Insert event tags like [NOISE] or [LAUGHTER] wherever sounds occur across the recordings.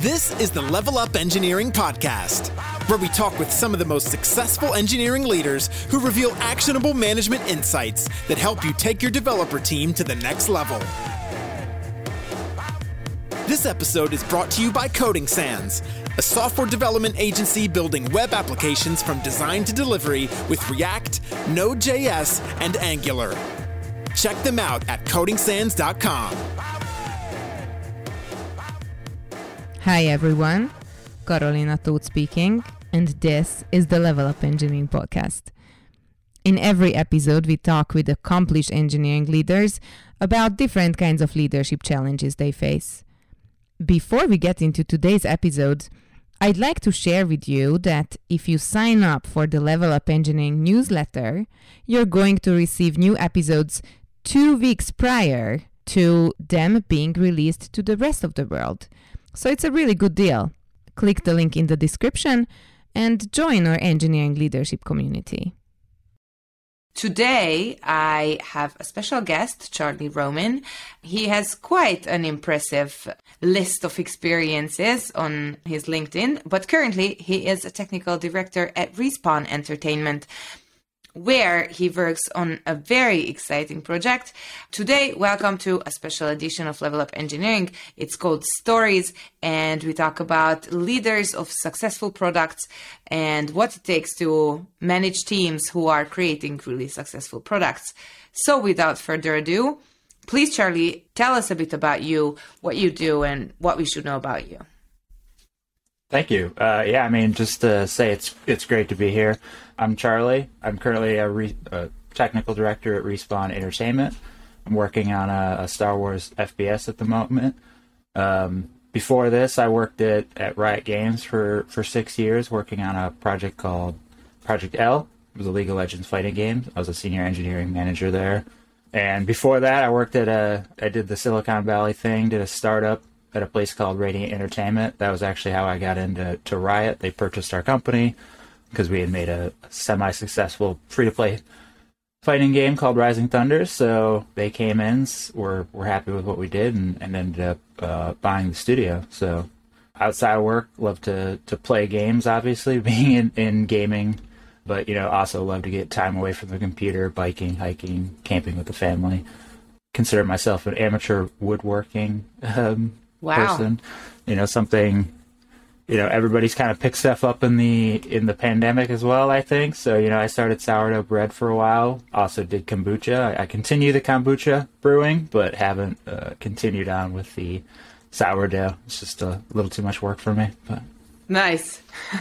This is the Level Up Engineering Podcast, where we talk with some of the most successful engineering leaders who reveal actionable management insights that help you take your developer team to the next level. This episode is brought to you by Coding Sans, a software development agency building web applications from design to delivery with React, Node.js, and Angular. Check them out at codingsans.com. Hi everyone, Carolina Toth speaking, and this is the Level Up Engineering Podcast. In every episode, we talk with accomplished engineering leaders about different kinds of leadership challenges they face. Before we get into today's episode, I'd like to share with you that if you sign up for the Level Up Engineering newsletter, you're going to receive new episodes two weeks prior to them being released to the rest of the world. So it's a really good deal. Click the link in the description and join our engineering leadership community. Today, I have a special guest, Charlie Roman. He has quite an impressive list of experiences on his LinkedIn, but currently he is a technical director at Respawn Entertainment, where he works on a very exciting project. Today, welcome to a special edition of Level Up Engineering. It's called Stories, and we talk about leaders of successful products and what it takes to manage teams who are creating really successful products. So, without further ado, please, Charlie, tell us a bit about you, what you do, and what we should know about you. Thank you. Uh, yeah, I mean, just to say it's it's great to be here. I'm Charlie. I'm currently a, re- a technical director at Respawn Entertainment. I'm working on a, a Star Wars FPS at the moment. Um, before this, I worked at, at Riot Games for, for six years, working on a project called Project L. It was a League of Legends fighting game. I was a senior engineering manager there. And before that, I worked at a, I did the Silicon Valley thing, did a startup at a place called Radiant Entertainment. That was actually how I got into to Riot. They purchased our company because we had made a semi-successful free-to-play fighting game called Rising Thunder. So they came in, were were happy with what we did, and, and ended up uh, buying the studio. So outside of work, love to to play games. Obviously, [LAUGHS] being in, in gaming, but you know also love to get time away from the computer, biking, hiking, camping with the family. Consider myself an amateur woodworking um, wow. person. You know something you know everybody's kind of picked stuff up in the in the pandemic as well i think so you know i started sourdough bread for a while also did kombucha i, I continue the kombucha brewing but haven't uh, continued on with the sourdough it's just a little too much work for me but nice [LAUGHS]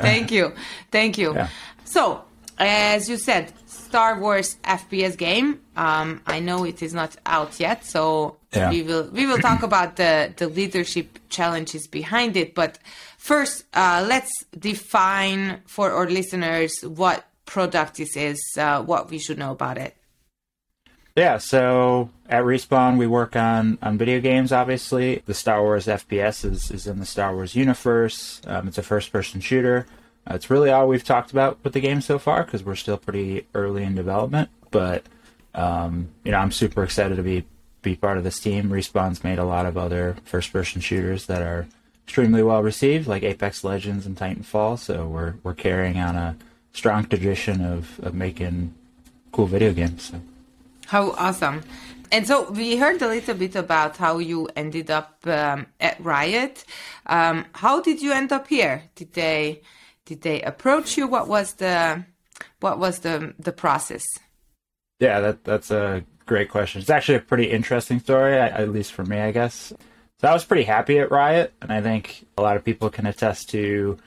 thank you thank you yeah. so as you said Star Wars FPS game. Um, I know it is not out yet, so yeah. we will we will talk about the the leadership challenges behind it. But first, uh, let's define for our listeners what product this is, uh, what we should know about it. Yeah, so at Respawn, we work on, on video games, obviously. The Star Wars FPS is, is in the Star Wars universe. Um, it's a first person shooter. That's really all we've talked about with the game so far because we're still pretty early in development. But um, you know, I'm super excited to be be part of this team. Respawn's made a lot of other first-person shooters that are extremely well received, like Apex Legends and Titanfall. So we're we're carrying on a strong tradition of, of making cool video games. So. How awesome! And so we heard a little bit about how you ended up um, at Riot. Um, how did you end up here? Did they did they approach you? What was the what was the the process? Yeah, that that's a great question. It's actually a pretty interesting story, at least for me, I guess. So I was pretty happy at Riot, and I think a lot of people can attest to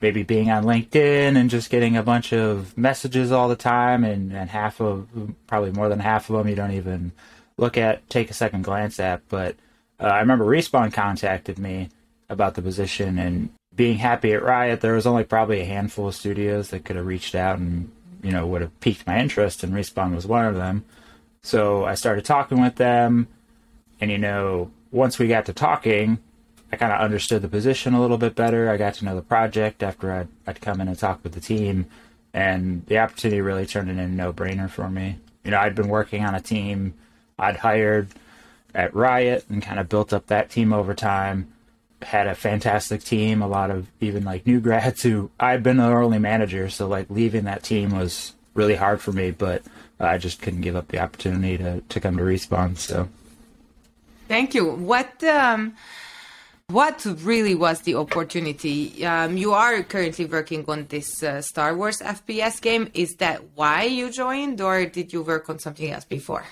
maybe being on LinkedIn and just getting a bunch of messages all the time, and, and half of probably more than half of them you don't even look at, take a second glance at. But uh, I remember Respawn contacted me about the position, and being happy at Riot, there was only probably a handful of studios that could have reached out and you know would have piqued my interest, and Respawn was one of them. So I started talking with them, and you know, once we got to talking, I kind of understood the position a little bit better. I got to know the project after I'd, I'd come in and talk with the team, and the opportunity really turned into a no-brainer for me. You know, I'd been working on a team I'd hired at Riot and kind of built up that team over time had a fantastic team, a lot of even like new [LAUGHS] grads who I'd been their only manager, so like leaving that team was really hard for me, but I just couldn't give up the opportunity to, to come to Respawn. So, thank you. What um, what really was the opportunity? Um, you are currently working on this uh, Star Wars FPS game. Is that why you joined, or did you work on something else before?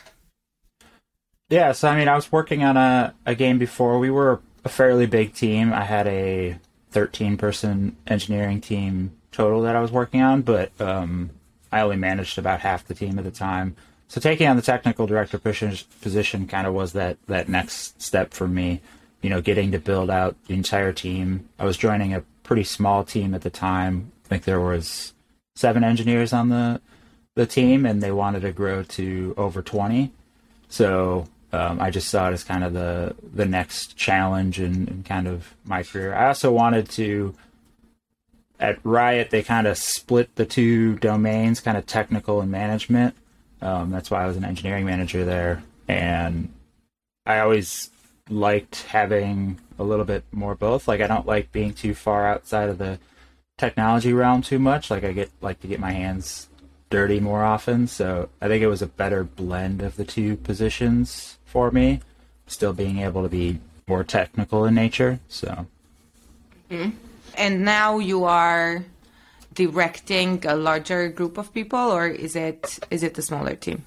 Yeah, so I mean, I was working on a, a game before. We were a fairly big team. I had a 13 person engineering team total that I was working on, but um, I only managed about half the team at the time. So taking on the technical director position kind of was that, that next step for me, you know, getting to build out the entire team. I was joining a pretty small team at the time. I think there was seven engineers on the the team and they wanted to grow to over 20. So um, I just saw it as kind of the the next challenge in kind of my career. I also wanted to at Riot they kind of split the two domains, kind of technical and management. Um, that's why I was an engineering manager there, and I always liked having a little bit more both. Like I don't like being too far outside of the technology realm too much. Like I get like to get my hands dirty more often. So I think it was a better blend of the two positions for me, still being able to be more technical in nature. So. Mm-hmm. And now you are directing a larger group of people, or is it is it a smaller team?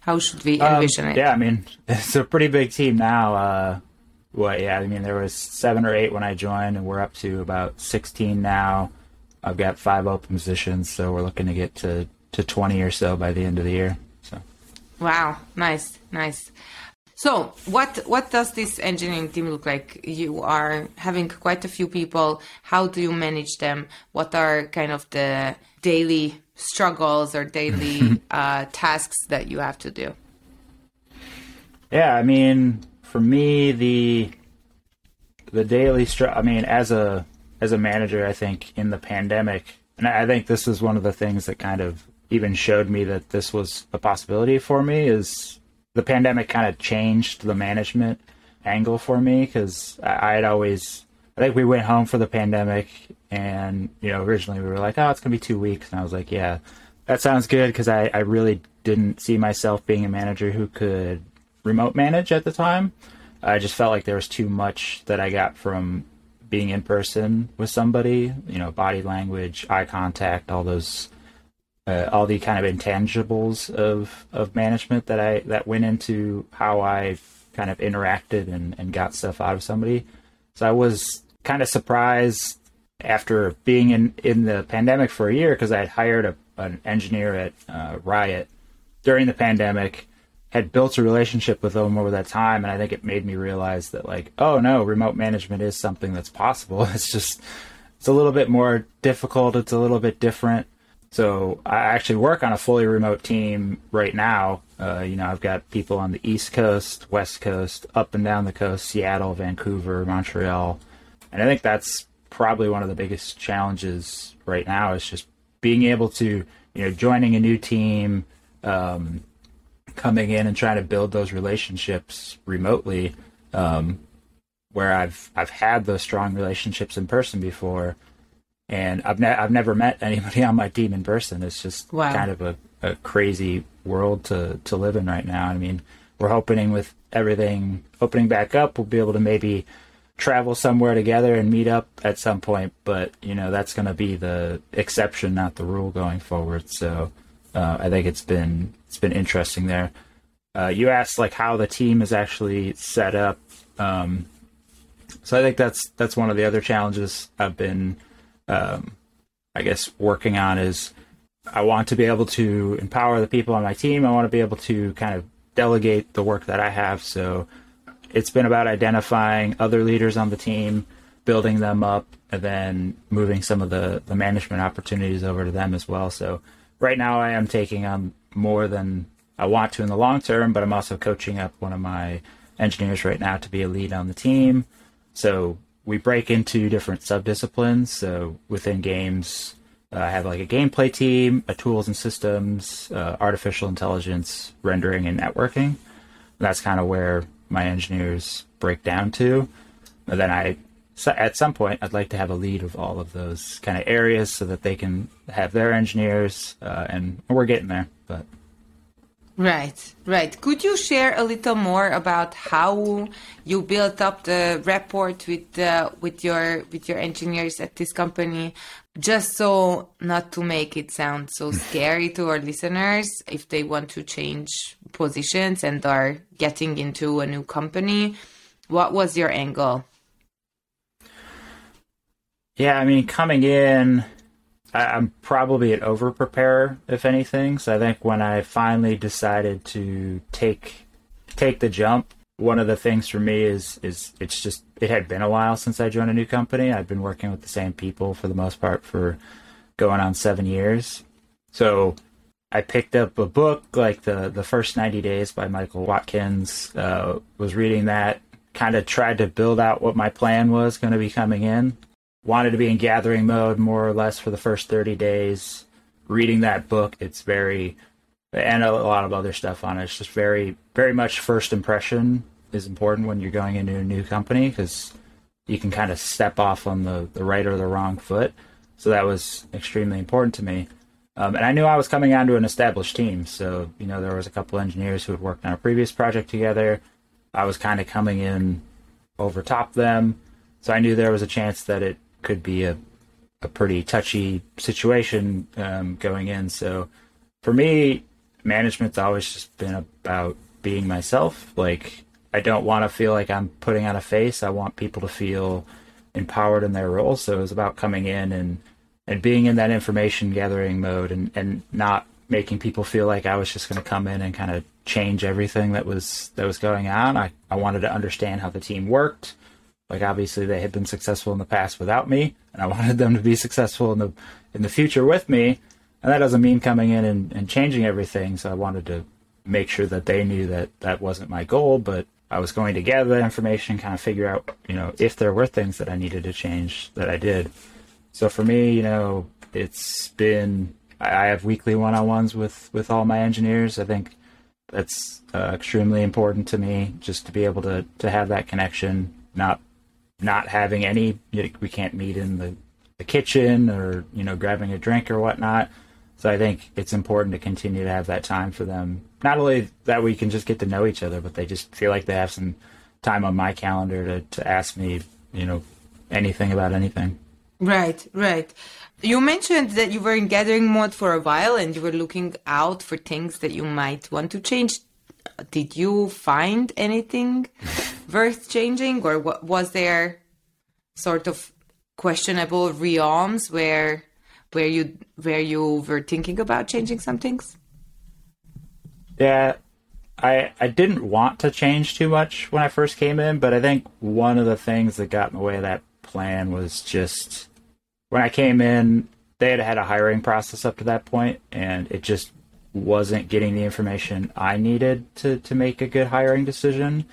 How should we um, envision um, it? Yeah, I mean [LAUGHS] it's a pretty big team now. Uh, what? Yeah, I mean there was seven or eight when I joined, and we're up to about sixteen now. I've got five open positions, so we're looking to get to to twenty or so by the end of the year. So. Wow, nice, nice. So, what what does this engineering team look like? You are having quite a few people. How do you manage them? What are kind of the daily struggles or daily [LAUGHS] uh, tasks that you have to do? Yeah, I mean, for me, the the daily str- I mean, as a as a manager, I think in the pandemic, and I think this is one of the things that kind of even showed me that this was a possibility for me is the pandemic kind of changed the management angle for me because I had always I think we went home for the pandemic and you know originally we were like oh it's gonna be two weeks. And I was like yeah that sounds good because I, I really didn't see myself being a manager who could remote manage at the time. I just felt like there was too much that I got from being in person with somebody you know body language eye contact all those uh, all the kind of intangibles of of management that I that went into how I kind of interacted and, and got stuff out of somebody. So I was kind of surprised after being in in the pandemic for a year because I had hired a, an engineer at uh, Riot during the pandemic, had built a relationship with them over that time, and I think it made me realize that like, oh no, remote management is something that's possible. [LAUGHS] It's just it's a little bit more difficult. It's a little bit different. So I actually work on a fully remote team right now. Uh, you know, I've got people on the East Coast, West Coast, up and down the coast, Seattle, Vancouver, Montreal, and I think that's probably one of the biggest challenges right now is just being able to, you know, joining a new team, um, coming in and trying to build those relationships remotely, um, where I've I've had those strong relationships in person before and I've ne- I've never met anybody [LAUGHS] on my team in person. It's just wow. kind of a, a crazy world to to live in right now. I mean, we're hoping with everything opening back up, we'll be able to maybe travel somewhere together and meet up at some point. But you know, that's going to be the exception, not the rule going forward. So uh, I think it's been it's been interesting there. Uh, you asked like how the team is actually set up. Um, so I think that's that's one of the other challenges I've been um, I guess, working on is I want to be able to empower the people on my team. I want to be able to kind of delegate the work that I have. So it's been about identifying other leaders on the team, building them up, and then moving some of the, the management opportunities over to them as well. So right now I am taking on more than I want to in the long term, but I'm also coaching up one of my engineers right now to be a lead on the team. So we break into different subdisciplines. So within games, uh, I have like a gameplay team, a tools and systems, uh, artificial intelligence, rendering, and networking. That's kind of where my engineers break down to. And then I so at some point, I'd like to have a lead of all of those kind of areas so that they can have their engineers, uh, and we're getting there. But Right, right. Could you share a little more about how you built up the rapport with uh, with your with your engineers at this company? Just so not to make it sound so [LAUGHS] scary to our listeners, if they want to change positions and are getting into a new company, what was your angle? Yeah, I mean, coming in, I, am probably an over preparer, if anything. So I think when I finally decided to take take the jump, one of the things for me is is it's just it had been a while since I joined a new company. I've been working with the same people for the most part for going on seven years. So I picked up a book like the the first 90 days by Michael Watkins. Uh, was reading that, kind of tried to build out what my plan was going to be coming in wanted to be in gathering mode more or less for the first 30 days. Reading that book, it's very, and a lot of other stuff on it. It's just very, very much first impression is important when you're going into a new company because you can kind of step off on the, the right or the wrong foot. So that was extremely important to me. Um, and I knew I was coming onto an established team. So, you know, there was a couple engineers who had worked on a previous project together. I was kind of coming in over top them. So I knew there was a chance that it could be a a pretty touchy situation um, going in. So for me, management's always just been about being myself. Like I don't want to feel like I'm putting on a face. I want people to feel empowered in their role. So it was about coming in and and being in that information gathering mode and and not making people feel like I was just going to come in and kind of change everything that was that was going on. I, I wanted to understand how the team worked. Like obviously they had been successful in the past without me, and I [LAUGHS] wanted them to be successful in the in the future with me. And that doesn't mean coming in and, and changing everything. So I wanted to make sure that they knew that that wasn't my goal, but I was going to gather that information, kind of figure out, you know, if there were things that I needed to change that I did. So for me, you know, it's been I have weekly one-on-ones with with all my engineers. I think that's uh, extremely important to me, just to be able to to have that connection, not not having any, we can't meet in the, the kitchen or, you know, grabbing a drink or whatnot. So I think it's important to continue to have that time for them. Not only that we can just get to know each other, but they just feel like they have some time on my calendar to, to ask me, you know, anything about anything. Right, right. You mentioned that you were in gathering mode for a while and you were looking out for things that you might want to change. Did you find anything [LAUGHS] worth changing, or was there sort of questionable realms where where you where you were thinking about changing some things? Yeah, I I didn't want to change too much when I first came in, but I think one of the things that got in the way of that plan was just when I came in, they had had a hiring process up to that point, and it just wasn't getting the information I needed to to make a good hiring decision.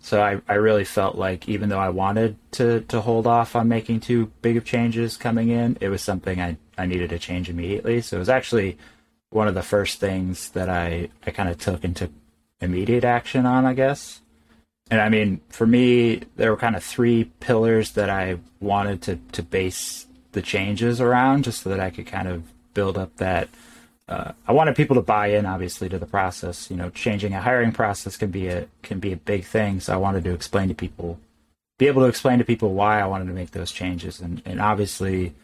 So I, I really felt like even though I wanted to, to hold off on making too big of changes coming in, it was something I, I needed to change immediately. So it was actually one of the first things that I, I kind of took took immediate action on, I guess. And I mean, for me, there were kind of three pillars that I wanted to, to base the changes around just so that I could kind of build up that uh, I wanted people to buy in, obviously, to the process. You know, changing a hiring process can be a can be a big thing. So I wanted to explain to people, be able to explain to people why I wanted to make those changes. And and obviously,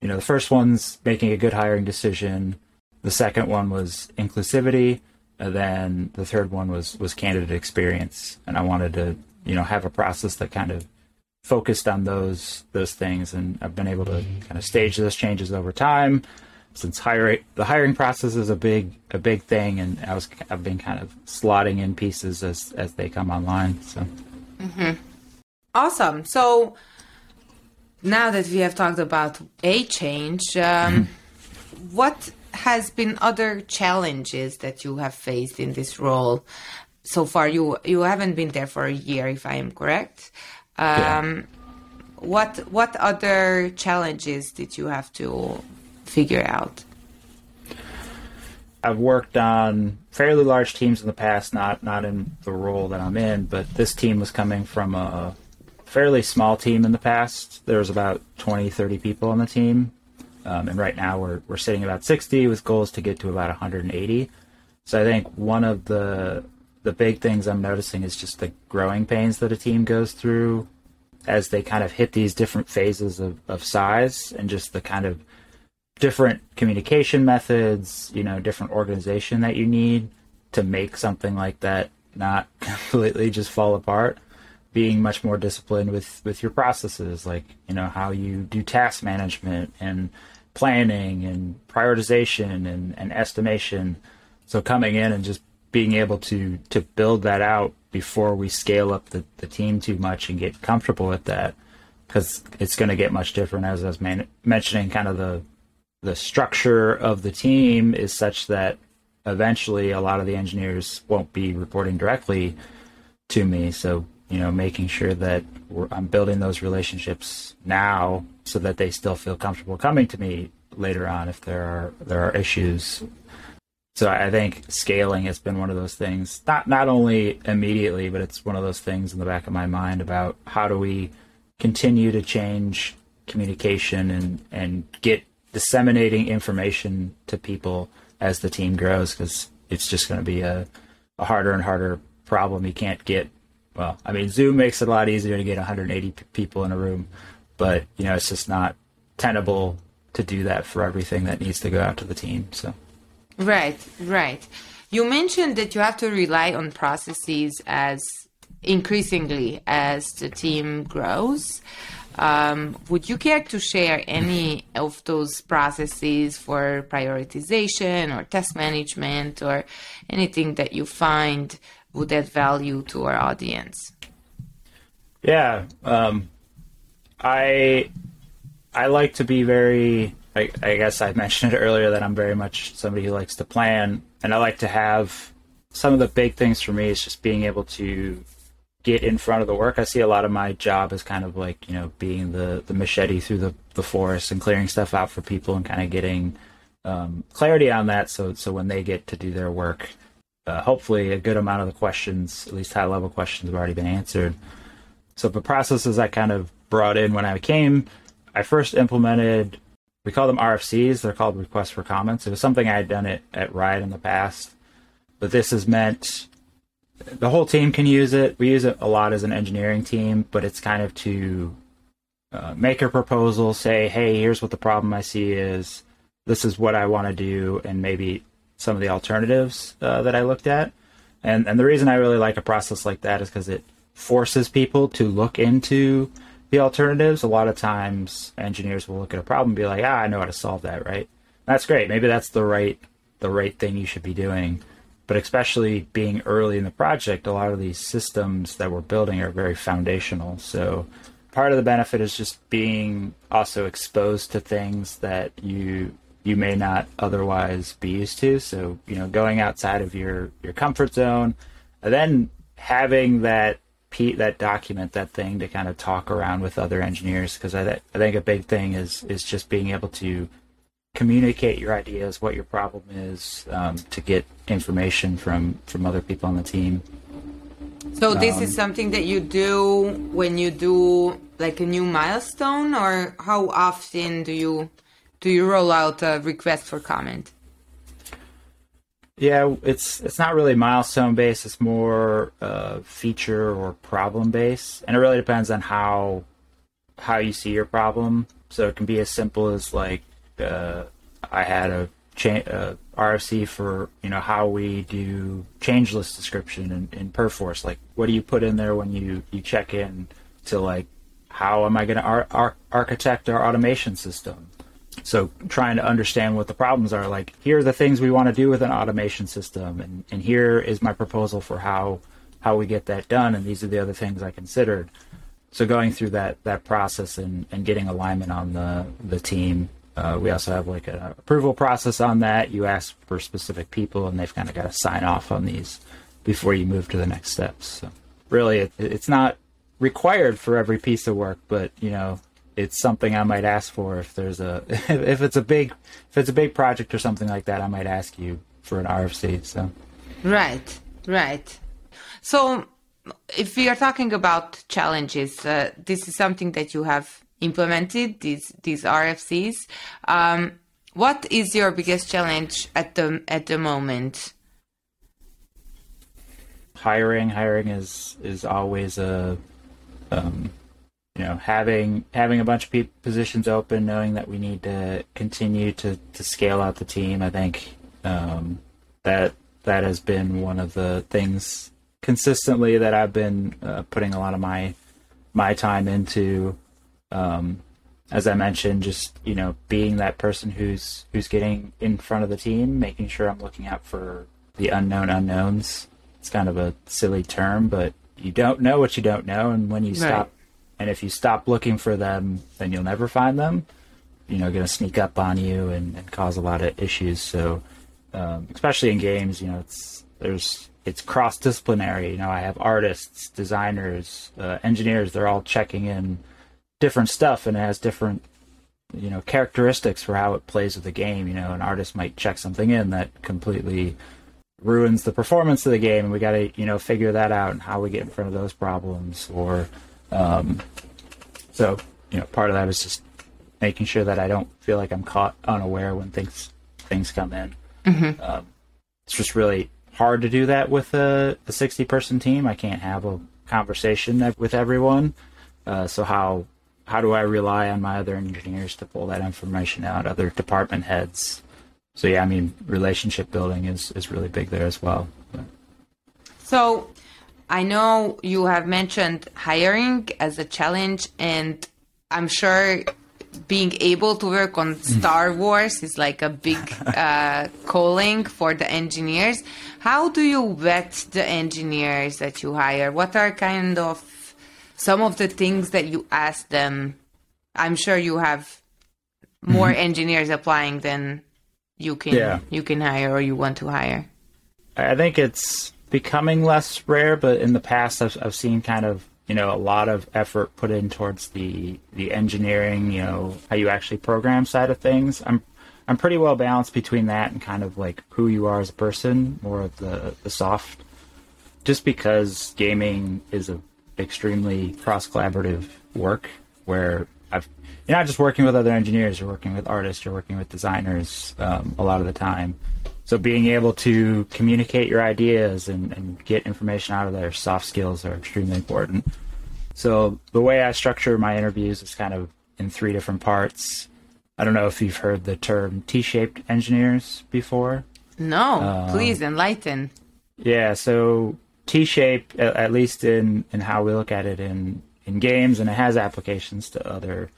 you know, the first one's making a good hiring decision. The second one was inclusivity. And then the third one was was candidate experience. And I wanted to, you know, have a process that kind of focused on those those things. And I've been able to kind of stage those changes over time since hiring the hiring process is a big a big thing, and I was I've been kind of slotting in pieces as as they come online. So, mm-hmm. awesome. So now that we have talked about a change, um, mm-hmm. what has been other challenges that you have faced in this role so far? You you haven't been there for a year, if I am correct. Um, yeah. What what other challenges did you have to figure out? I've worked on fairly large teams in the past, not not in the role that I'm in, but this team was coming from a fairly small team in the past. There was about 20, 30 people on the team. Um, and right now we're, we're sitting about 60 with goals to get to about 180. So I think one of the the big things I'm noticing is just the growing pains that a team goes through as they kind of hit these different phases of, of size and just the kind of different communication methods, you know, different organization that you need to make something like that not [LAUGHS] completely just fall apart. Being much more disciplined with with your processes like you know how you do task management and planning and prioritization and, and estimation. So coming in and just being able to to build that out before we scale up the, the team too much and get comfortable with that because it's going to get much different as i was man- mentioning kind of the the structure of the team is such that eventually a lot of the engineers won't be reporting directly to me so you know, making sure that I'm building those relationships now so that they still feel comfortable coming to me later on if there are there are issues. So I think scaling has been one of those things. Not not only immediately, but it's one of those things in the back of my mind about how do we continue to change communication and and get disseminating information to people as the team grows because it's just going to be a, a harder and harder problem. You can't get well, I mean, Zoom makes it a lot easier to get 180 p- people in a room, but you know, it's just not tenable to do that for everything that needs to go out to the team. So, right, right. You mentioned that you have to rely on processes as increasingly as the team grows. Um, would you care to share any of those processes for prioritization or test management or anything that you find would add value to our audience? Yeah, um, I I like to be very. I, I guess I [LAUGHS] mentioned earlier that I'm very much somebody who likes to plan, and I like to have some of the big things for me is just being able to get in front of the work. I see a lot of my job as kind of like you know being the the machete through the the forest and clearing stuff out for people and kind of getting um, clarity on that. So so when they get to do their work, uh, hopefully a good amount of the questions, at least high level questions, have already been answered. So the processes I kind of brought in when I came, I first implemented. We call them RFCs. They're called requests for comments. It was something I had done it at Riot in the past, but this has meant the whole team can use it. We use it a lot as an engineering team, but it's kind of to uh, make a proposal, say, "Hey, here's what the problem I see is. This is what I want to do," and maybe some of the alternatives uh, that I looked at. And and the reason I really like a process like that is because it forces people to look into the alternatives. A lot of times, engineers will look at a problem and be like, "Ah, I know how to solve that." Right? That's great. Maybe that's the right the right thing you should be doing. But especially being early in the project, a lot of these systems that we're building are very foundational. So part of the benefit is just being also exposed to things that you you may not otherwise be used to. So, you know, going outside of your, your comfort zone, and then having that that document, that thing to kind of talk around with other engineers, because I, I think a big thing is is just being able to communicate your ideas, what your problem is, um, to get information from from other people on the team. So this um, is something that you do when you do like a new milestone, or how often do you do you roll out a request for comment? Yeah, it's it's not really milestone based. It's more uh, feature or problem based, and it really depends on how how you see your problem. So it can be as simple as like uh, I had a cha- uh, RFC for you know how we do change list description in, in Perforce. Like, what do you put in there when you you check in to like how am I going to ar- ar- architect our automation system? so trying to understand what the problems are like here are the things we want to do with an automation system and, and here is my proposal for how how we get that done and these are the other things i considered so going through that that process and, and getting alignment on the the team uh, we also have like an approval process on that you ask for specific people and they've kind of got to sign off on these before you move to the next steps so really it, it's not required for every piece of work but you know it's something I might ask for if there's a [LAUGHS] if it's a big if it's a big project or something like that. I might ask you for an RFC. So right, right. So if we are talking about challenges, uh, this is something that you have implemented these these RFCs. Um, what is your biggest challenge at the at the moment? Hiring, hiring is is always a, um, you know, having having a bunch of positions open, knowing that we need to continue to to scale out the team. I think um, that that has been one of the things consistently that I've been uh, putting a lot of my my time into. Um, as I mentioned, just you know, being that person who's who's getting in front of the team, making sure I'm looking out for the unknown unknowns. It's kind of a silly term, but you don't know what you don't know, and when you Right. stop, and if you stop looking for them, then you'll never find them. You know, going to sneak up on you and, and cause a lot of issues. So, um, especially in games, you know, it's there's it's cross disciplinary. You know, I have artists, designers, uh, engineers. They're all checking in different stuff, and it has different you know characteristics for how it plays with the game. You know, an artist might check something in that completely ruins the performance of the game, and we got to you know figure that out and how we get in front of those problems. Or um, so you know, part of that is just making sure that I don't feel like I'm caught unaware when things things come in. Um, it's just really hard to do that with a, a 60 person team. I can't have a conversation with everyone. Uh, so how how do I rely on my other engineers to pull that information out, other department heads? So yeah, I mean, relationship building is, is really big there as well. But, So, I know you have mentioned hiring as a challenge, and I'm sure being able to work on Star Wars is like a big [LAUGHS] uh, calling for the engineers. How do you vet the engineers that you hire? What are kind of some of the things that you ask them? I'm sure you have more mm-hmm. engineers applying than you can Yeah. you can hire or you want to hire. I think it's becoming less rare, but in the past, I've, I've seen kind of you know a lot of effort put in towards the the engineering, you know, how you actually program side of things. I'm I'm pretty well balanced between that and kind of like who you are as a person, more of the the soft. Just because gaming is a extremely cross collaborative work where I've you're not just working with other engineers, you're working with artists, you're working with designers um, a lot of the time. So being able to communicate your ideas and, and get information out of there, soft skills are extremely important. So the way I structure my interviews is kind of in three different parts. I don't know if you've heard the term T-shaped engineers before. No, please enlighten. Yeah, so T-shape, at, at least in, in how we look at it in, in games, and it has applications to other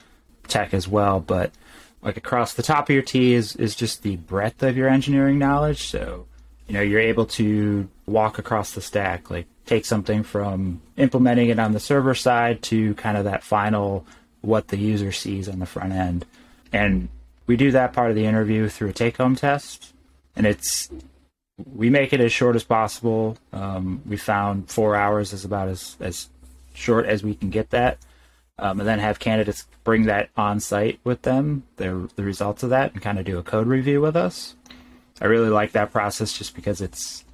tech as well, but like across the top of your T is, is just the breadth of your engineering knowledge. So, you know, you're able to walk across the stack, like take something from implementing it on the server side to kind of that final what the user sees on the front end. And we do that part of the interview through a take home test. And it's we make it as short as possible. Um, we found four hours is about as, as short as we can get that. Um, and then have candidates bring that on site with them, their, the results of that, and kind of do a code review with us. I really like that process just because it's,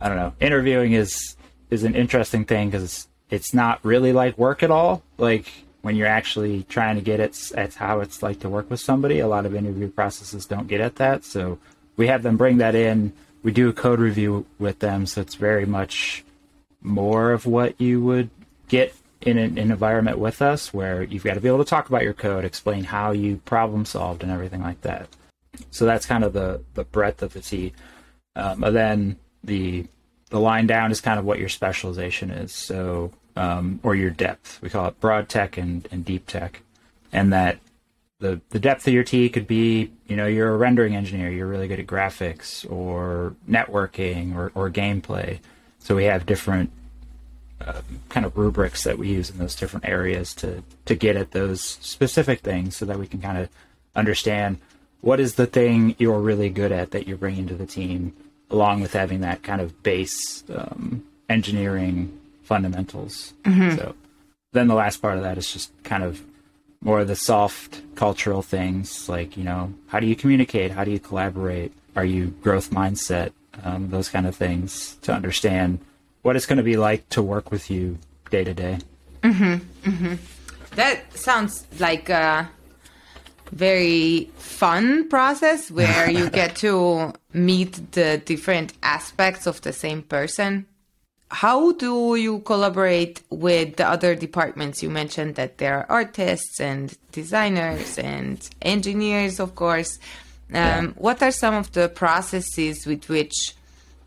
I don't know, interviewing is is an interesting thing because it's, it's not really like work at all. Like when you're actually trying to get it at how it's like to work with somebody, a lot of interview processes don't get at that. So we have them bring that in. We do a code review with them, so it's very much more of what you would get in an, an environment with us, where you've got to be able to talk about your code, explain how you problem solved, and everything like that. So that's kind of the the breadth of the T. Um, and then the the line down is kind of what your specialization is, so um, or your depth. We call it broad tech and, and deep tech, and that the the depth of your T could be, you know, you're a rendering engineer, you're really good at graphics or networking or, or gameplay. So we have different uh, kind of rubrics that we use in those different areas to to get at those specific things, so that we can kind of understand what is the thing you're really good at that you're bringing to the team, along with having that kind of base um, engineering fundamentals. So then the last part of that is just kind of more of the soft cultural things like you know how do you communicate how do you collaborate are you growth mindset um, those kind of things to understand what it's going to be like to work with you day to day. That sounds like a very fun process where you [LAUGHS] get to meet the different aspects of the same person. How do you collaborate with the other departments? You mentioned that there are artists and designers and engineers, of course. Um, What are some of the processes with which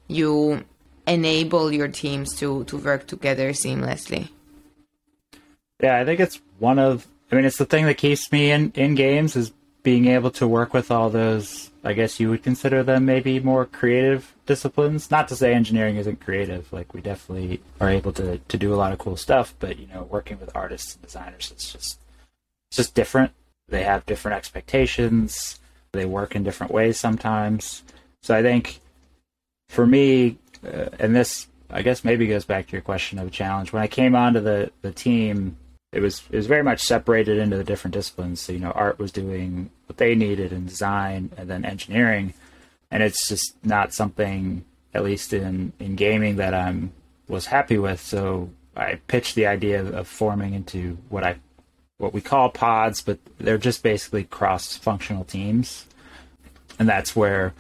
you enable your teams to, to work together seamlessly? Yeah, I think it's one of. I mean, it's the thing that keeps me in in games is being able to work with all those. I guess you would consider them maybe more creative disciplines. Not to say engineering isn't creative. Like we definitely are able to to do a lot of cool stuff. But you know, working with artists and designers, it's just it's just different. They have different expectations. They work in different ways sometimes. So I think for me, uh, and this I guess maybe goes back to your question of a challenge. When I came onto the the team, it was it was very much separated into the different disciplines. So you know, art was doing what they needed, and design, and then engineering, and it's just not something, at least in in gaming, that I'm was happy with. So I pitched the idea of forming into what I what we call pods, but they're just basically cross functional teams, and that's where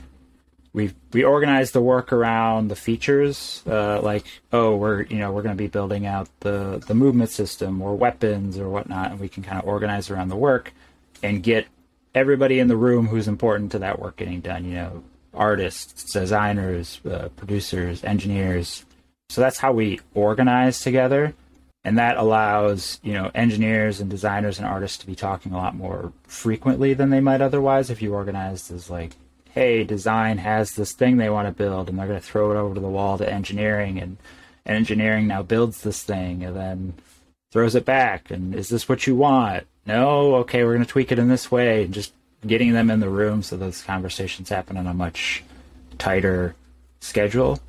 we we organize the work around the features uh, like oh we're you know we're going to be building out the the movement system or weapons or whatnot and we can kind of organize around the work and get everybody in the room who's important to that work getting done you know artists designers uh, producers engineers. So that's how we organize together and that allows you know engineers and designers and artists to be talking a lot more frequently than they might otherwise if you organized as like hey, design has this thing they want to build, and they're going to throw it over to the wall to engineering, and, and engineering now builds this thing, and then throws it back. And is this what you want? No, okay, we're going to tweak it in this way, and just getting them in the room so those conversations happen on a much tighter schedule.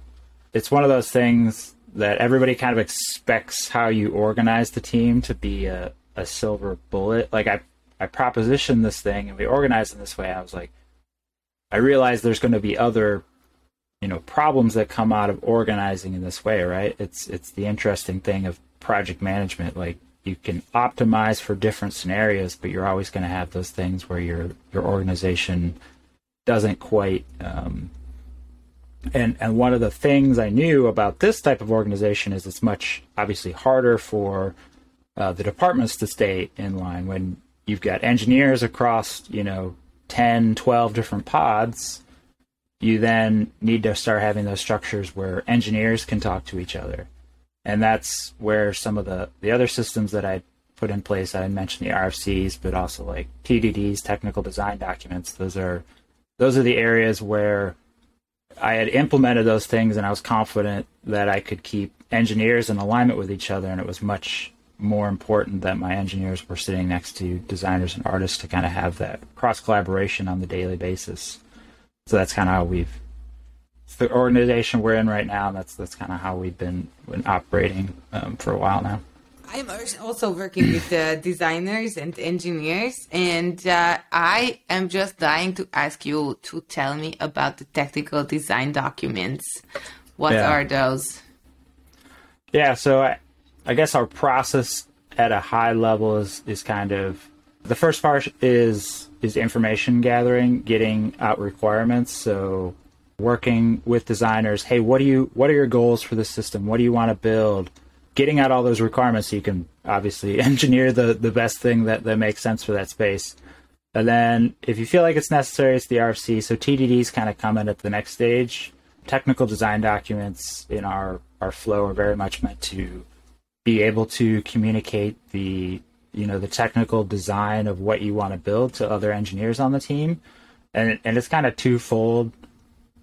It's one of those things that everybody kind of expects how you organize the team to be a, a silver bullet. Like I, I propositioned this thing and we organized in this way. I was like, I realize there's going to be other, you know, problems that come out of organizing in this way, right? It's it's the interesting thing of project management. Like you can optimize for different scenarios, but you're always going to have those things where your your organization doesn't quite. Um, and and one of the things I knew about this type of organization is it's much obviously harder for uh, the departments to stay in line when you've got engineers across you know 10, 12 different pods, you then need to start having those structures where engineers can talk to each other. And that's where some of the, the other systems that I put in place, I mentioned the RFCs, but also like TDDs, technical design documents. Those are those are the areas where I had implemented those things and I was confident that I could keep engineers in alignment with each other and it was much more important that my engineers were sitting next to designers and artists to kind of have that cross collaboration on the daily basis. So that's kind of how we've it's the organization we're in right now. That's that's kind of how we've been, been operating um, for a while now. I'm also working with the designers and engineers, and uh, I am just dying to ask you to tell me about the technical design documents. What Yeah. are those? Yeah, so I, I guess our process at a high level is, is kind of the first part is is information gathering, getting out requirements. So working with designers, hey, what do you what are your goals for the system? What do you want to build? Getting out all those requirements so you can obviously [LAUGHS] engineer the, the best thing that, that makes sense for that space. And then if you feel like it's necessary, it's the RFC. So TDDs kind of come in at the next stage. Technical design documents in our, our flow are very much meant to be able to communicate the you know the technical design of what you want to build to other engineers on the team. And and it's kind of twofold.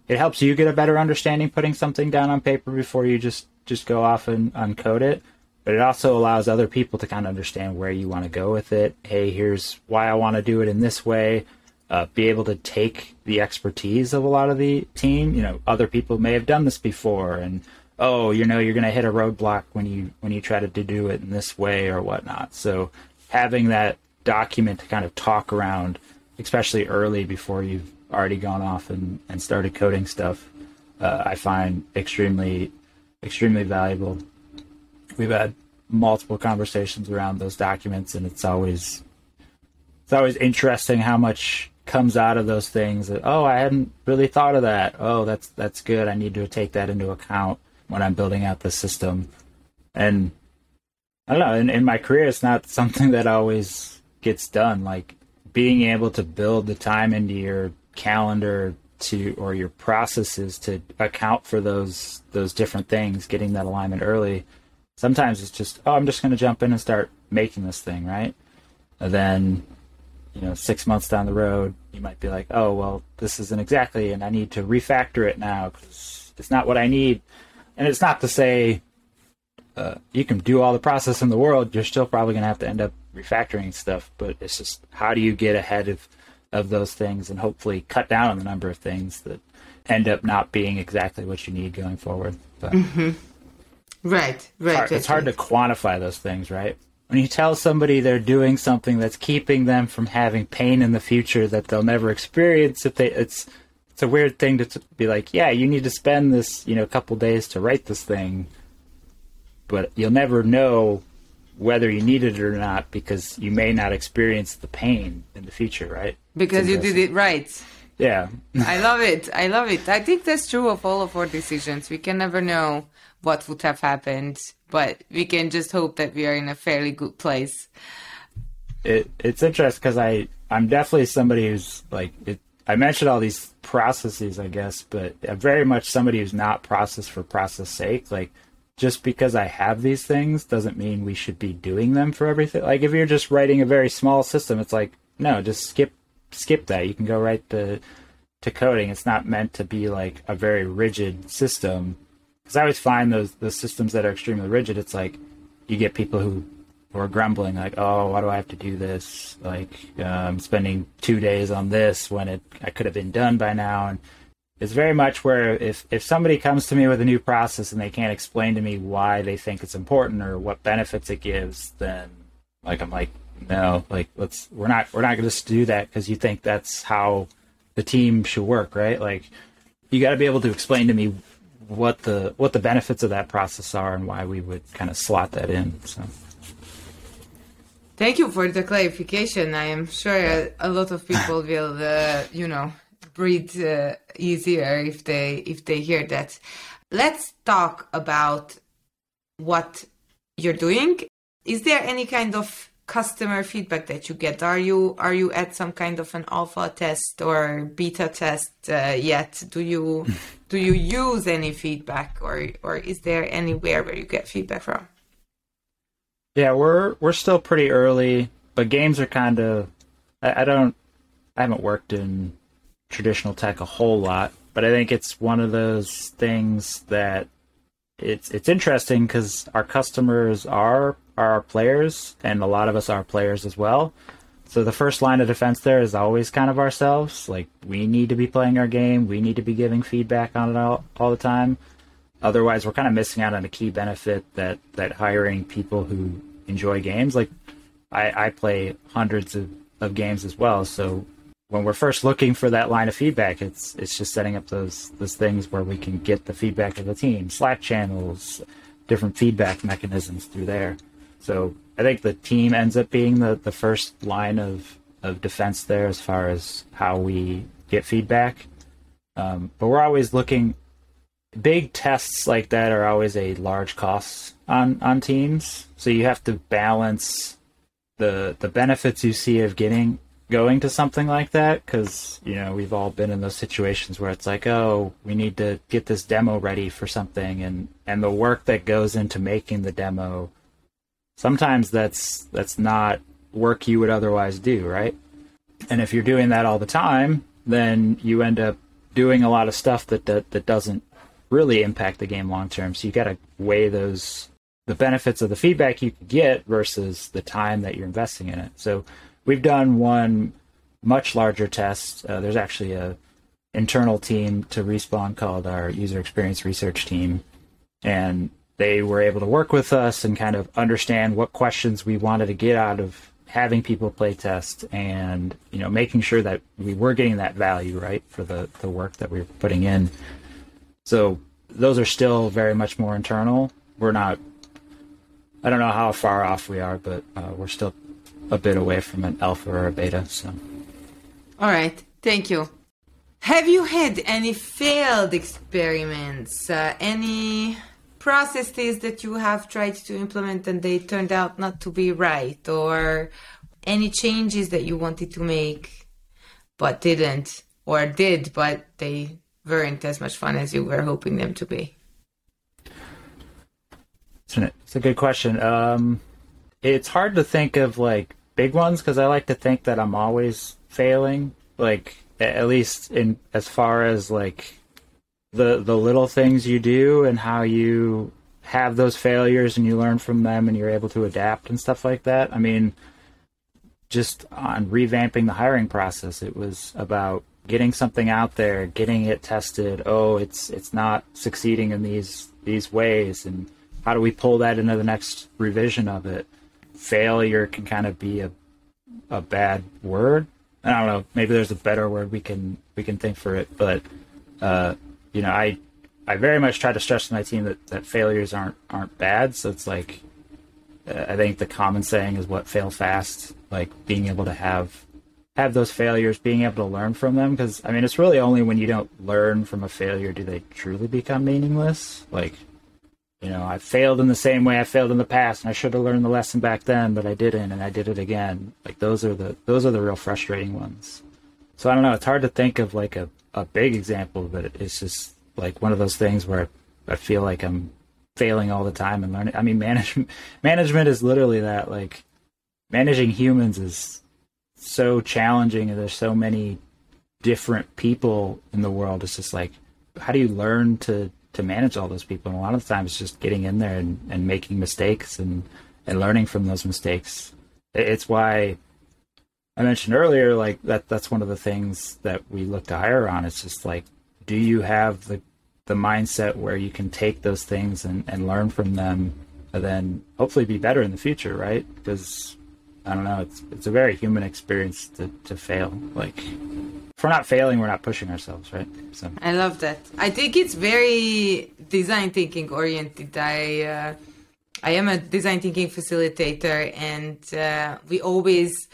It helps you get a better understanding putting something down on paper before you just just go off and uncode it. But it also allows other people to kind of understand where you want to go with it. Hey here's why i want to do it in this way. Uh, be able to take the expertise of a lot of the team. You know other people may have done this before and oh, you know, you're going to hit a roadblock when you when you try to do it in this way or whatnot. So having that document to kind of talk around, especially early before you've already gone off and, and started coding stuff, uh, I find extremely extremely valuable. We've had multiple conversations around those documents, and it's always it's always interesting how much comes out of those things. That, oh, I hadn't really thought of that. Oh, that's that's good. I need to take that into account when I'm building out the system. And I don't know. In, in my career, it's not something that always gets done. Like being able to build the time into your calendar to or your processes to account for those those different things, getting that alignment early. Sometimes it's just, oh, I'm just going to jump in and start making this thing, right? And then, you know, six months down the road, you might be like, oh, well, this isn't exactly, and I need to refactor it now because it's not what I need. And it's not to say uh, you can do all the process in the world. You're still probably going to have to end up refactoring stuff, but it's just how do you get ahead of of those things and hopefully cut down on the number of things that end up not being exactly what you need going forward. But mm-hmm. Right, right. It's hard, it's hard to quantify those things, right? When you tell somebody they're doing something that's keeping them from having pain in the future that they'll never experience, if they, it's it's a weird thing to be like, yeah, you need to spend this, you know, couple days to write this thing, but you'll never know whether you need it or not because you may not experience the pain in the future, right? Because you did it right. Yeah. I love it. I love it. I think that's true of all of our decisions. We can never know what would have happened, but we can just hope that we are in a fairly good place. It, it's interesting because I I'm definitely somebody who's like it, I mentioned all these processes, I guess, but I'm very much somebody who's not process for process sake. Like just because I have these things doesn't mean we should be doing them for everything. Like if you're just writing a very small system, it's like no, just skip skip that. You can go right to to coding. It's not meant to be like a very rigid system. Because I always find those the systems that are extremely rigid. It's like you get people who are grumbling like, "Oh, why do I have to do this? Like, um, spending two days on this when it I could have been done by now." And it's very much where if if somebody comes to me with a new process and they can't explain to me why they think it's important or what benefits it gives, then like I'm like no, like let's we're not we're not going to do that because you think that's how the team should work, right? Like you got to be able to explain to me what the what the benefits of that process are and why we would kind of slot that in. So. Thank you for the clarification. I am sure a lot of people [LAUGHS] will, uh, you know, breathe uh, easier if they if they hear that. Let's talk about what you're doing. Is there any kind of customer feedback that you get? Are you are you at some kind of an alpha test or beta test uh, yet? Do you [LAUGHS] do you use any feedback or or is there anywhere where you get feedback from? Yeah, we're we're still pretty early, but games are kind of I, I don't I haven't worked in traditional tech a whole lot, but I think it's one of those things that it's it's interesting because our customers are are our players, and a lot of us are players as well. So the first line of defense there is always kind of ourselves. Like we need to be playing our game, we need to be giving feedback on it all, all the time. Otherwise, we're kind of missing out on a key benefit that that hiring people who enjoy games. Like I, I play hundreds of, of games as well, so when we're first looking for that line of feedback, it's it's just setting up those those things where we can get the feedback of the team, Slack channels, different feedback mechanisms through there. So I think the team ends up being the, the first line of, of defense there as far as how we get feedback. Um, but we're always looking. Big tests like that are always a large cost on on teams. So you have to balance the the benefits you see of getting going to something like that because you know we've all been in those situations where it's like oh we need to get this demo ready for something. And and the work that goes into making the demo sometimes that's that's not work you would otherwise do right? And if you're doing that all the time then you end up doing a lot of stuff that that, that doesn't really impact the game long term. So you got to weigh those the benefits of the feedback you can get versus the time that you're investing in it so we've done one much larger test. Uh, there's actually a internal team to Respawn called our user experience research team, and they were able to work with us and kind of understand what questions we wanted to get out of having people play test and you know making sure that we were getting that value right for the the work that we were putting in so those are still very much more internal. We're not. I don't know how far off we are, but uh, we're still a bit away from an alpha or a beta. So. All right. Thank you. Have you had any failed experiments? Uh, any processes that you have tried to implement and they turned out not to be right? Or any changes that you wanted to make but didn't? Or did, but they weren't as much fun as you were hoping them to be? It's a good question. Um, it's hard to think of like big ones because I like to think that I'm always failing. Like at least in as far as like the the little things you do and how you have those failures and you learn from them and you're able to adapt and stuff like that. I mean, just on revamping the hiring process, it was about getting something out there, getting it tested. Oh, it's it's not succeeding in these these ways, and how do we pull that into the next revision of it? Failure can kind of be a a bad word, I don't know. Maybe there's a better word we can we can think for it, but uh, you know, I I very much try to stress to my team that, that failures aren't aren't bad. So it's like uh, I think the common saying is what fail fast, like being able to have have those failures, being able to learn from them. Because I mean, it's really only when you don't learn from a failure do they truly become meaningless. Like you know, I failed in the same way I failed in the past, and I should have learned the lesson back then, but I didn't, and I did it again. Like those are the those are the real frustrating ones. So I don't know. It's hard to think of like a, a big example, but it's just like one of those things where I feel like I'm failing all the time and learning. I mean, management [LAUGHS] management is literally that. Like managing humans is so challenging, and there's so many different people in the world. It's just like, how do you learn to to manage all those people. And a lot of the times, it's just getting in there and, and making mistakes and and learning from those mistakes. It's why I mentioned earlier, like that. That's one of the things that we look to hire on. It's just like, do you have the the mindset where you can take those things and, and learn from them, and then hopefully be better in the future, right? Because I don't know, it's it's a very human experience to, to fail. Like if we're not failing, we're not pushing ourselves, right? So I love that. I think it's very design thinking oriented. I uh, I am a design thinking facilitator, and uh, we always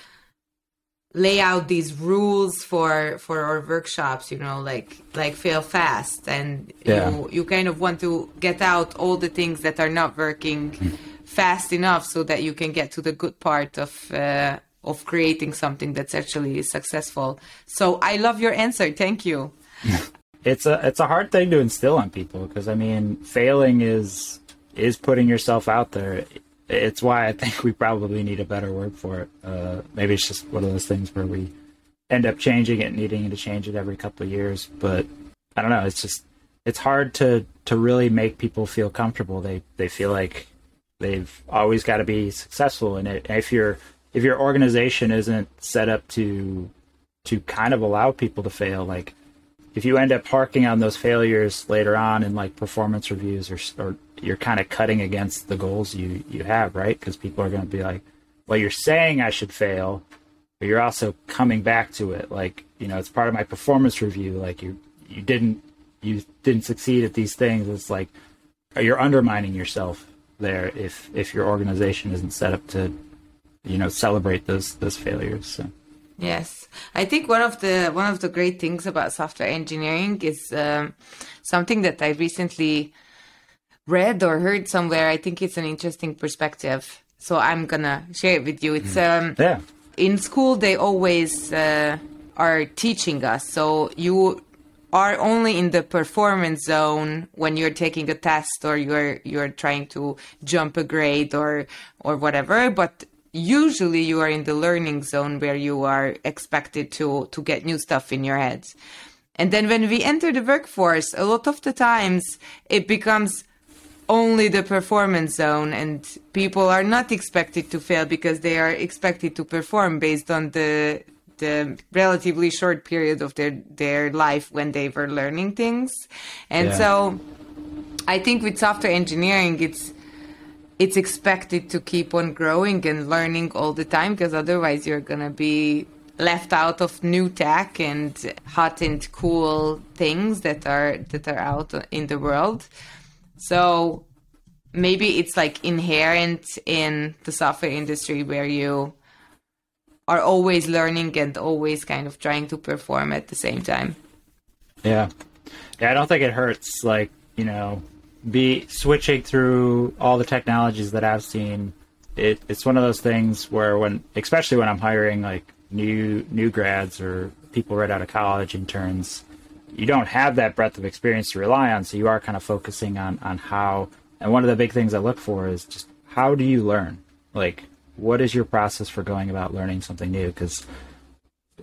lay out these rules for for our workshops you know like like fail fast and yeah. you you kind of want to get out all the things that are not working mm. Fast enough so that you can get to the good part of uh, of creating something that's actually successful. So I love your answer. Thank you. [LAUGHS] it's a it's a hard thing to instill on people because I mean failing is is putting yourself out there. It's why I think we probably need a better word for it. Uh, maybe it's just one of those things where we end up changing it, needing to change it every couple of years. But I don't know. It's just it's hard to to really make people feel comfortable. They they feel like they've always got to be successful in it. If you're if your organization isn't set up to to kind of allow people to fail, like if you end up parking on those failures later on in like performance reviews or, or you're kind of cutting against the goals you you have right? Because people are going to be like well you're saying i should fail but you're also coming back to it. Like you know it's part of my performance review. Like you you didn't you didn't succeed at these things. It's like you're undermining yourself there if if your organization isn't set up to you know celebrate those those failures. So. Yes, I think one of the one of the great things about software engineering is um, something that I recently read or heard somewhere. I think it's an interesting perspective, so I'm gonna share it with you. It's mm. um, yeah. In school, they always uh, are teaching us. So you are only in the performance zone when you're taking a test or you're you're trying to jump a grade or or whatever. But usually you are in the learning zone where you are expected to to get new stuff in your head and then when we enter the workforce a lot of the times it becomes only the performance zone and people are not expected to fail because they are expected to perform based on the the relatively short period of their their life when they were learning things and yeah. so i think with software engineering it's it's expected to keep on growing and learning all the time because otherwise you're going to be left out of new tech and hot and cool things that are that are out in the world. So maybe it's like inherent in the software industry where you are always learning and always kind of trying to perform at the same time. Yeah. Yeah, I don't think it hurts like, you know, be switching through all the technologies that I've seen. It, it's one of those things where when especially when I'm hiring like new new grads or people right out of college interns, you don't have that breadth of experience to rely on, so you are kind of focusing on on how and one of the big things I look for is just how do you learn? Like what is your process for going about learning something new because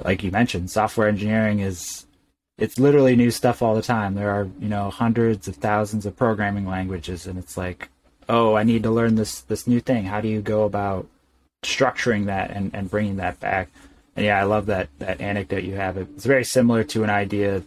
like you mentioned, software engineering is it's literally new stuff all the time. There are, you know, hundreds of thousands of programming languages and it's like, oh, I need to learn this this new thing. How do you go about structuring that and, and bringing that back? And yeah, I love that that anecdote you have. It's very similar to an idea.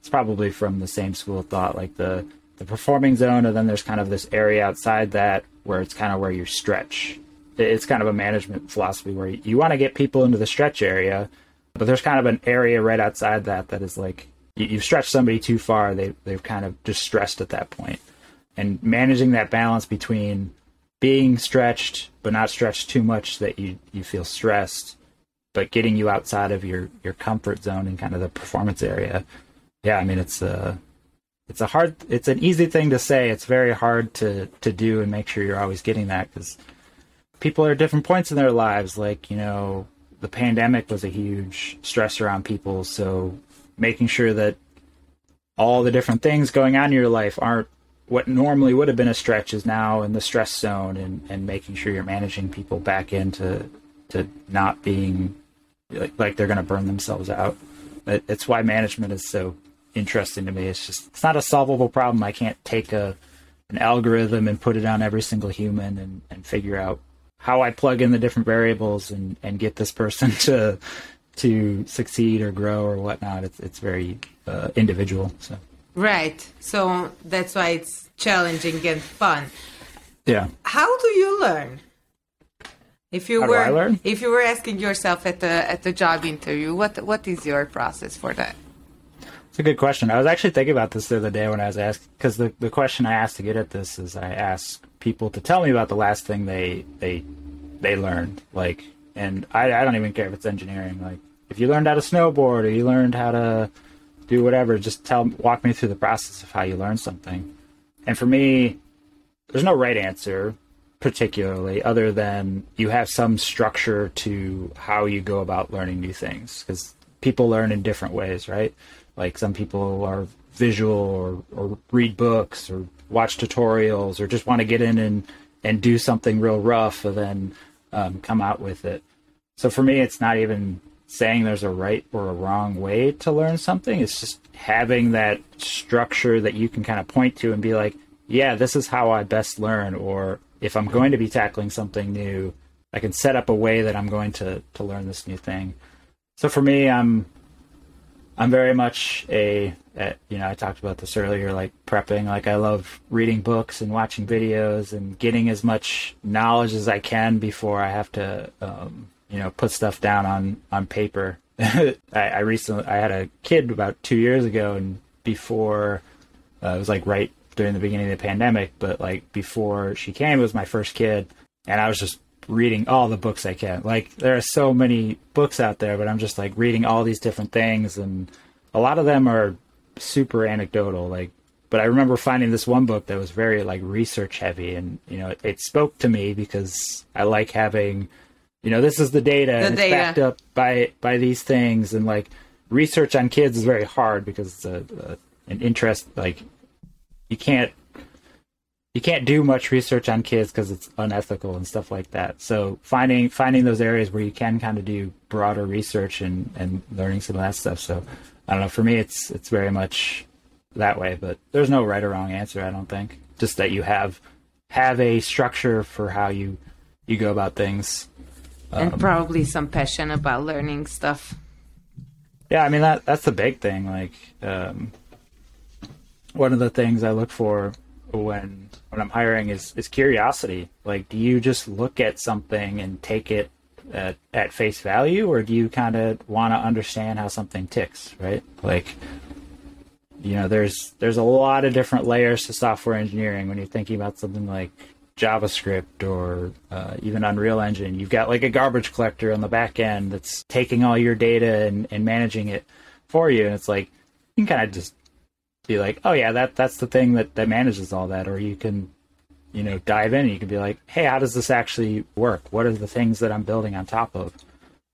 It's probably from the same school of thought, like the the performing zone, and then there's kind of this area outside that where it's kind of where you stretch. It's kind of a management philosophy where you, you want to get people into the stretch area, but there's kind of an area right outside that that is like you, you've stretched somebody too far. They they've kind of just stressed at that point, and managing that balance between being stretched but not stretched too much that you you feel stressed, but getting you outside of your your comfort zone and kind of the performance area. Yeah, I mean it's a it's a hard it's an easy thing to say. It's very hard to to do and make sure you're always getting that because people are at different points in their lives. Like you know, the pandemic was a huge stressor on people, so making sure that all the different things going on in your life aren't what normally would have been a stretch is now in the stress zone and, and making sure you're managing people back into to not being like, like they're going to burn themselves out. It, it's why management is so interesting to me. It's just it's not a solvable problem. I can't take a an algorithm and put it on every single human and, and figure out how I plug in the different variables and, and get this person [LAUGHS] to to succeed or grow or whatnot. It's it's very uh, individual. So right. So that's why it's challenging and fun. Yeah. How do you learn? If you How were if you were asking yourself at the at the job interview, what what is your process for that? It's a good question. I was actually thinking about this the other day when I was asked because the the question I asked to get at this is I ask people to tell me about the last thing they they they learned. Like and I, I don't even care if it's engineering. Like if you learned how to snowboard or you learned how to do whatever, just tell walk me through the process of how you learned something. And for me, there's no right answer particularly other than you have some structure to how you go about learning new things because people learn in different ways, right? Like some people are visual or, or read books or watch tutorials or just want to get in and, and do something real rough and then um, come out with it. So for me, it's not even saying there's a right or a wrong way to learn something. It's just having that structure that you can kind of point to and be like, yeah, this is how I best learn. Or if I'm going to be tackling something new, I can set up a way that I'm going to, to learn this new thing. So for me, I'm I'm very much a, a, you know I talked about this earlier like prepping like I love reading books and watching videos and getting as much knowledge as I can before I have to um, you know put stuff down on on paper. [LAUGHS] I, I, recently I had a kid about two years ago and before uh, it was like right during the beginning of the pandemic, but like before she came, it was my first kid, and I was just reading all the books I can. Like there are so many books out there, but I'm just like reading all these different things and a lot of them are super anecdotal like but I remember finding this one book that was very like research heavy and you know it, it spoke to me because I like having you know this is the data the and it's data. backed up by by these things and like research on kids is very hard because it's a, a an interest like you can't you can't do much research on kids because it's unethical and stuff like that. So finding finding those areas where you can kind of do broader research and and learning some of that stuff. So I don't know. For me, it's it's very much that way. But there's no right or wrong answer. I don't think. Just that you have have a structure for how you you go about things, and um, probably some passion about learning stuff. Yeah, I mean that that's the big thing. Like um, one of the things I look for when when I'm hiring is is curiosity. Like, do you just look at something and take it at, at face value, or do you kind of want to understand how something ticks, right? Like, you know, there's there's a lot of different layers to software engineering when you're thinking about something like JavaScript or uh, even Unreal Engine. You've got like a garbage collector on the back end that's taking all your data and, and managing it for you, and it's like you can kind of just be like, oh yeah, that that's the thing that that manages all that, or you can you know dive in and you can be like hey how does this actually work? What are the things that i'm building on top of?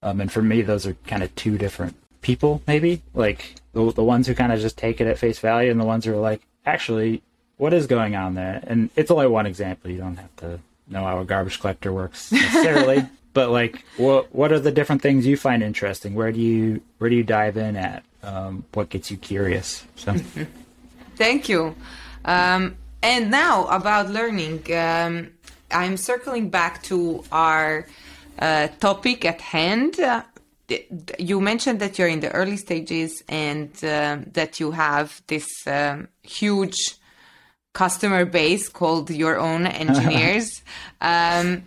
Um, and for me those are kind of two different people maybe. Like the, the ones who kind of just take it at face value and the ones who are like actually what is going on there? And it's only one example. You don't have to know how a garbage collector works necessarily. [LAUGHS] But like what what are the different things you find interesting? Where do you where do you dive in at um, what gets you curious so [LAUGHS] thank you um, and now about learning, um, I'm circling back to our uh, topic at hand. Uh, you mentioned that you're in the early stages and uh, that you have this um, huge customer base called your own [LAUGHS] engineers. um,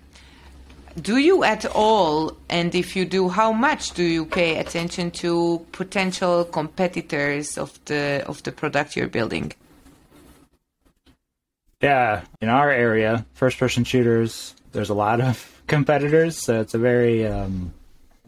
do you at all, and if you do, how much do you pay attention to potential competitors of the of the product you're building? Yeah, in our area, first person shooters, there's a lot of [LAUGHS] competitors, so it's a very um,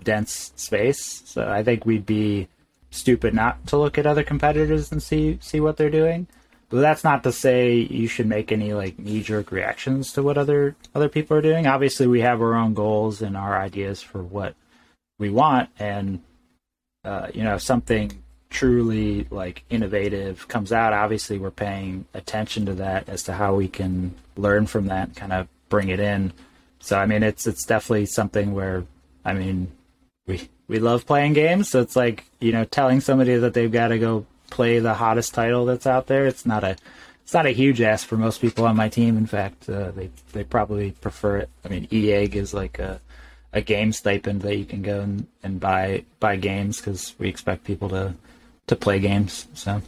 dense space. So I think we'd be stupid not to look at other competitors and see see what they're doing. But that's not to say you should make any like knee jerk reactions to what other other people are doing. Obviously, we have our own goals and our ideas for what we want, and uh, you know, if something truly like innovative comes out, obviously we're paying attention to that as to how we can learn from that and kind of bring it in. So I mean it's it's definitely something where I mean we we love playing games, so it's like, you know, telling somebody that they've got to go play the hottest title that's out there, it's not a it's not a huge ask for most people on my team. In fact, uh, they they probably prefer it. I mean, EA gives like a a game stipend that you can go and, and buy buy games because we expect people to to play games. So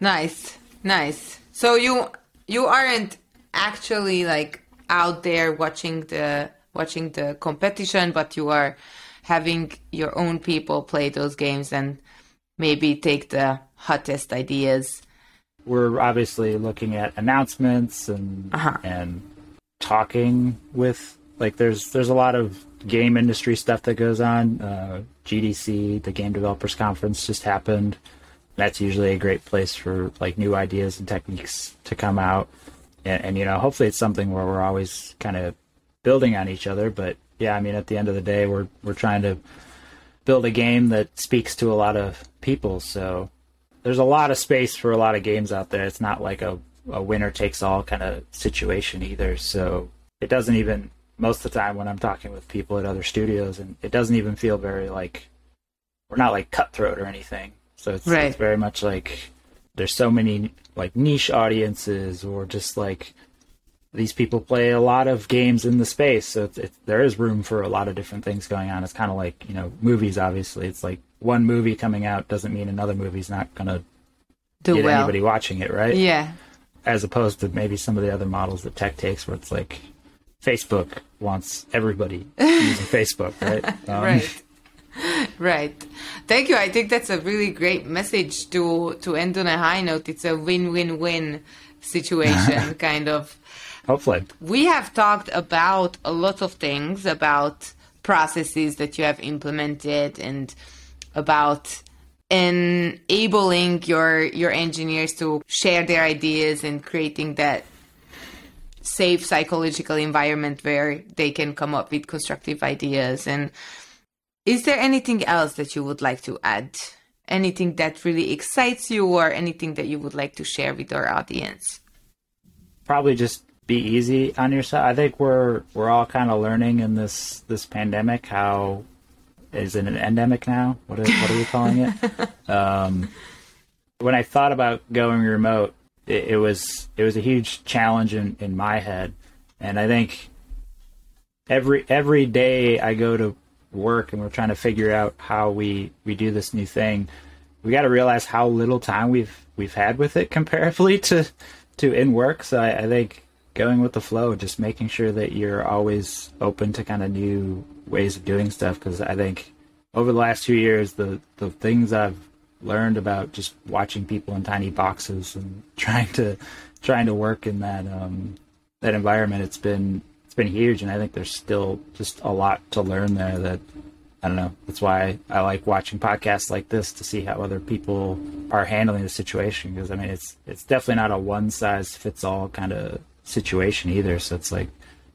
nice, nice. So you you aren't actually like out there watching the watching the competition, but you are having your own people play those games and maybe take the hottest ideas. We're obviously looking at announcements and uh-huh. and talking with like there's there's a lot of game industry stuff that goes on. Uh, GDC, the Game Developers Conference, just happened. That's usually a great place for like new ideas and techniques to come out. And, and you know, hopefully it's something where we're always kind of building on each other. But yeah, I mean, at the end of the day, we're we're trying to build a game that speaks to a lot of people. So there's a lot of space for a lot of games out there. It's not like a, a winner takes all kind of situation either. So it doesn't even most of the time when I'm talking with people at other studios, and it doesn't even feel very like we're not like cutthroat or anything. So it's, right. it's very much like there's so many like niche audiences, or just like these people play a lot of games in the space, so it's, it's, there is room for a lot of different things going on. It's kind of like you know movies. Obviously, it's like one movie coming out doesn't mean another movie's not gonna Do get well. anybody watching it, right? Yeah. As opposed to maybe some of the other models that tech takes, where it's like Facebook wants everybody [LAUGHS] using Facebook, right? [LAUGHS] Um, right. [LAUGHS] Right. Thank you. I think that's a really great message to to end on a high note. It's a win-win-win situation kind of. Hopefully. We have talked about a lot of things about processes that you have implemented and about enabling your your engineers to share their ideas and creating that safe psychological environment where they can come up with constructive ideas. And is there anything else that you would like to add? Anything that really excites you or anything that you would like to share with our audience? Probably just be easy on yourself. I think we're we're all kind of learning in this this pandemic how is it an endemic now? What are, what are we calling it? [LAUGHS] um, when I thought about going remote, it, it, was it was a huge challenge in, in my head, and I think every every day I go to work and we're trying to figure out how we we do this new thing. We got to realize how little time we've we've had with it [LAUGHS] comparatively to to in work. So I, I think going with the flow, just making sure that you're always open to kind of new ways of doing stuff. Because I think over the last two years, the the things I've learned about just watching people in tiny boxes and [LAUGHS] trying to trying to work in that um, that environment, it's been it's been huge, and I think there's still just a lot to learn there. That I don't know. That's why I like watching podcasts like this to see how other people are handling the situation. Because I mean, it's it's definitely not a one size fits all kind of situation either. So it's like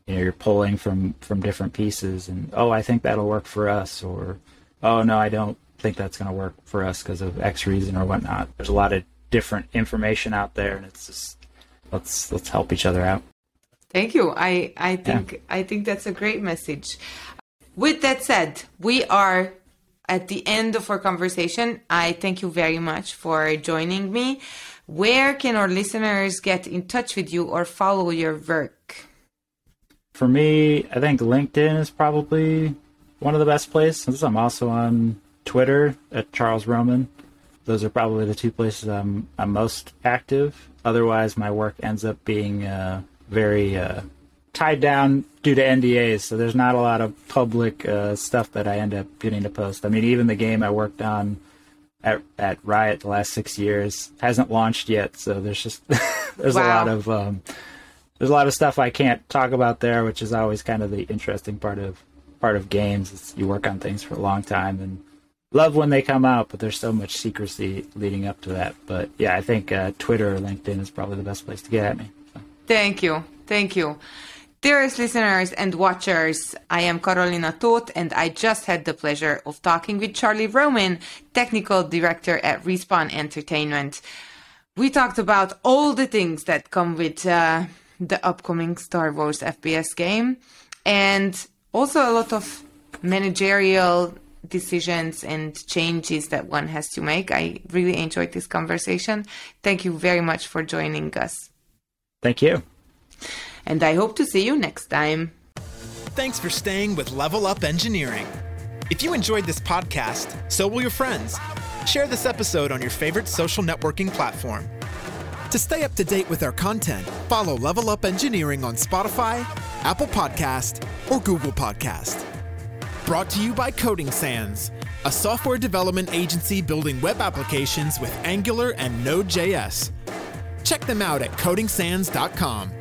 you know you're pulling from from different pieces, and oh, I think that'll work for us, or oh no, I don't think that's going to work for us because of X reason or whatnot. There's a lot of different information out there, and it's just let's let's help each other out. Thank you. I I think yeah. I think that's a great message. With that said, we are at the end of our conversation. I thank you very much for joining me. Where can our listeners get in touch with you or follow your work? For me, I think LinkedIn is probably one of the best places. I'm also on Twitter at Charles Roman. Those are probably the two places I'm, I'm most active. Otherwise, my work ends up being uh, very uh, tied down due to NDAs, so there's not a lot of public uh, stuff that I end up getting to post. I mean, even the game I worked on at, at Riot the last six years hasn't launched yet, so there's just [LAUGHS] there's wow. a lot of um, there's a lot of stuff I can't talk about there, which is always kind of the interesting part of part of games. It's, you work on things for a long time and love when they come out, but there's so much secrecy leading up to that. But yeah, I think uh, Twitter or LinkedIn is probably the best place to get at me. So. Thank you, thank you. Dearest listeners and watchers, I am Karolina Toth, and I just had the pleasure of talking with Charlie Roman, technical director at Respawn Entertainment. We talked about all the things that come with uh, the upcoming Star Wars FPS game, and also a lot of managerial decisions and changes that one has to make. I really enjoyed this conversation. Thank you very much for joining us. Thank you and I hope to see you next time. Thanks for staying with Level Up Engineering. If you enjoyed this podcast, so will your friends. Share this episode on your favorite social networking platform. To stay up to date with our content, follow Level Up Engineering on Spotify, Apple Podcast, or Google Podcast. Brought to you by Coding Sans, a software development agency building web applications with Angular and Node.js. Check them out at codingsans.com.